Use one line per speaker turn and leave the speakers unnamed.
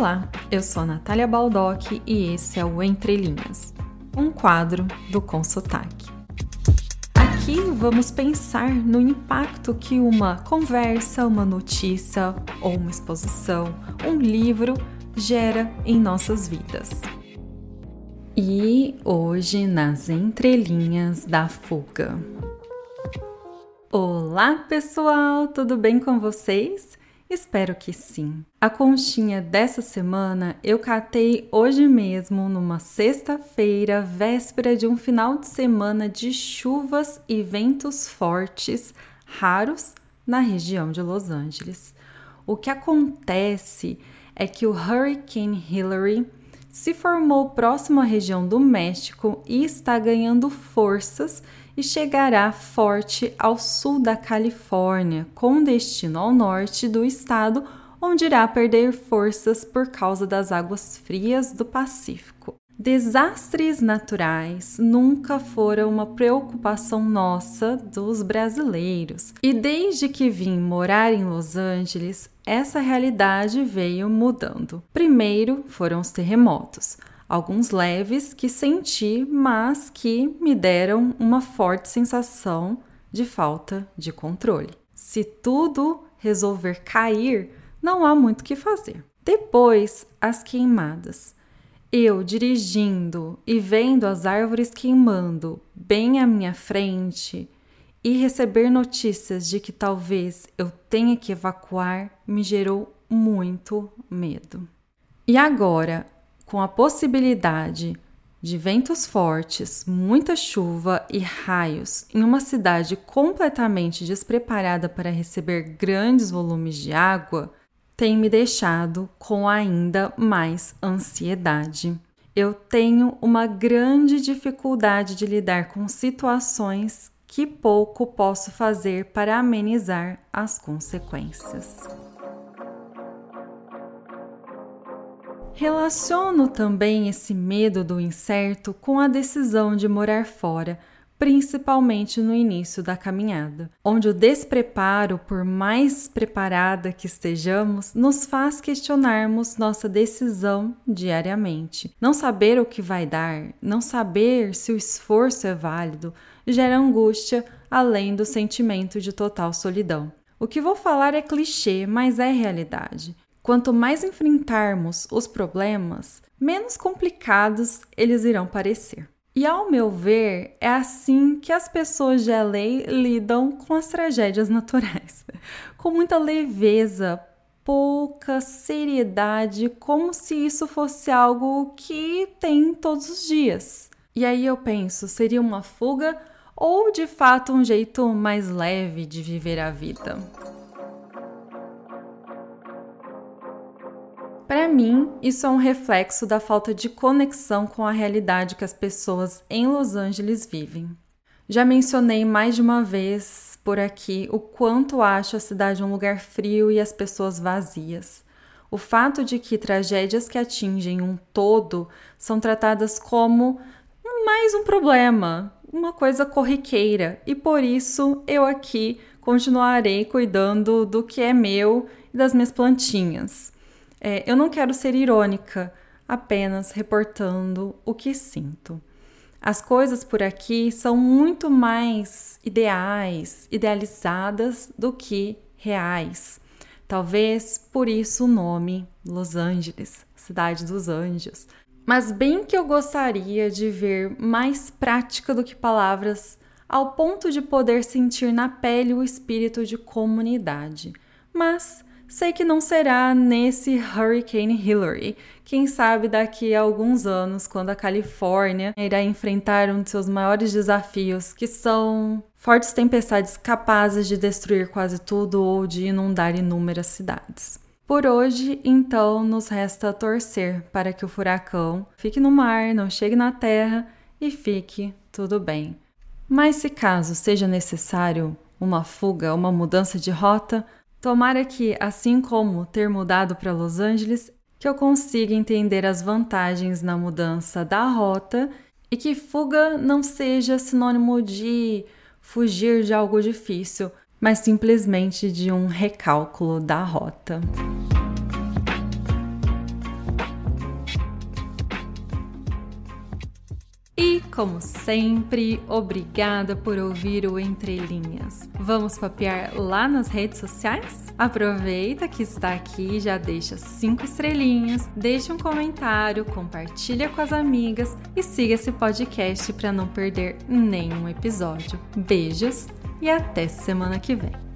Olá, eu sou Natália Baldock e esse é o Entre Linhas, um quadro do Consotaque. Aqui vamos pensar no impacto que uma conversa, uma notícia ou uma exposição, um livro gera em nossas vidas. E hoje nas entrelinhas da fuga. Olá, pessoal, tudo bem com vocês? Espero que sim. A conchinha dessa semana eu catei hoje mesmo, numa sexta-feira, véspera de um final de semana de chuvas e ventos fortes, raros, na região de Los Angeles. O que acontece é que o Hurricane Hillary se formou próximo à região do México e está ganhando forças e chegará forte ao sul da Califórnia, com destino ao norte do estado, onde irá perder forças por causa das águas frias do Pacífico. Desastres naturais nunca foram uma preocupação nossa dos brasileiros. E desde que vim morar em Los Angeles, essa realidade veio mudando. Primeiro foram os terremotos alguns leves que senti, mas que me deram uma forte sensação de falta de controle. Se tudo resolver cair, não há muito o que fazer. Depois, as queimadas. Eu dirigindo e vendo as árvores queimando bem à minha frente e receber notícias de que talvez eu tenha que evacuar me gerou muito medo. E agora, com a possibilidade de ventos fortes, muita chuva e raios em uma cidade completamente despreparada para receber grandes volumes de água, tem me deixado com ainda mais ansiedade. Eu tenho uma grande dificuldade de lidar com situações que pouco posso fazer para amenizar as consequências. Relaciono também esse medo do incerto com a decisão de morar fora, principalmente no início da caminhada, onde o despreparo, por mais preparada que estejamos, nos faz questionarmos nossa decisão diariamente. Não saber o que vai dar, não saber se o esforço é válido, gera angústia, além do sentimento de total solidão. O que vou falar é clichê, mas é realidade. Quanto mais enfrentarmos os problemas, menos complicados eles irão parecer. E ao meu ver, é assim que as pessoas de LA lidam com as tragédias naturais, com muita leveza, pouca seriedade, como se isso fosse algo que tem todos os dias. E aí eu penso, seria uma fuga ou de fato um jeito mais leve de viver a vida? Para mim, isso é um reflexo da falta de conexão com a realidade que as pessoas em Los Angeles vivem. Já mencionei mais de uma vez por aqui o quanto acho a cidade um lugar frio e as pessoas vazias. O fato de que tragédias que atingem um todo são tratadas como mais um problema, uma coisa corriqueira, e por isso eu aqui continuarei cuidando do que é meu e das minhas plantinhas. É, eu não quero ser irônica, apenas reportando o que sinto. As coisas por aqui são muito mais ideais, idealizadas do que reais. Talvez por isso o nome Los Angeles, Cidade dos Anjos. Mas bem que eu gostaria de ver mais prática do que palavras, ao ponto de poder sentir na pele o espírito de comunidade. Mas Sei que não será nesse Hurricane Hillary. Quem sabe daqui a alguns anos, quando a Califórnia irá enfrentar um de seus maiores desafios, que são fortes tempestades capazes de destruir quase tudo ou de inundar inúmeras cidades. Por hoje, então, nos resta torcer para que o furacão fique no mar, não chegue na terra e fique tudo bem. Mas se caso seja necessário uma fuga, uma mudança de rota, Tomara que, assim como ter mudado para Los Angeles, que eu consiga entender as vantagens na mudança da rota e que fuga não seja sinônimo de fugir de algo difícil, mas simplesmente de um recálculo da rota. Como sempre, obrigada por ouvir o Entre Linhas. Vamos papear lá nas redes sociais? Aproveita que está aqui, já deixa cinco estrelinhas, deixa um comentário, compartilha com as amigas e siga esse podcast para não perder nenhum episódio. Beijos e até semana que vem.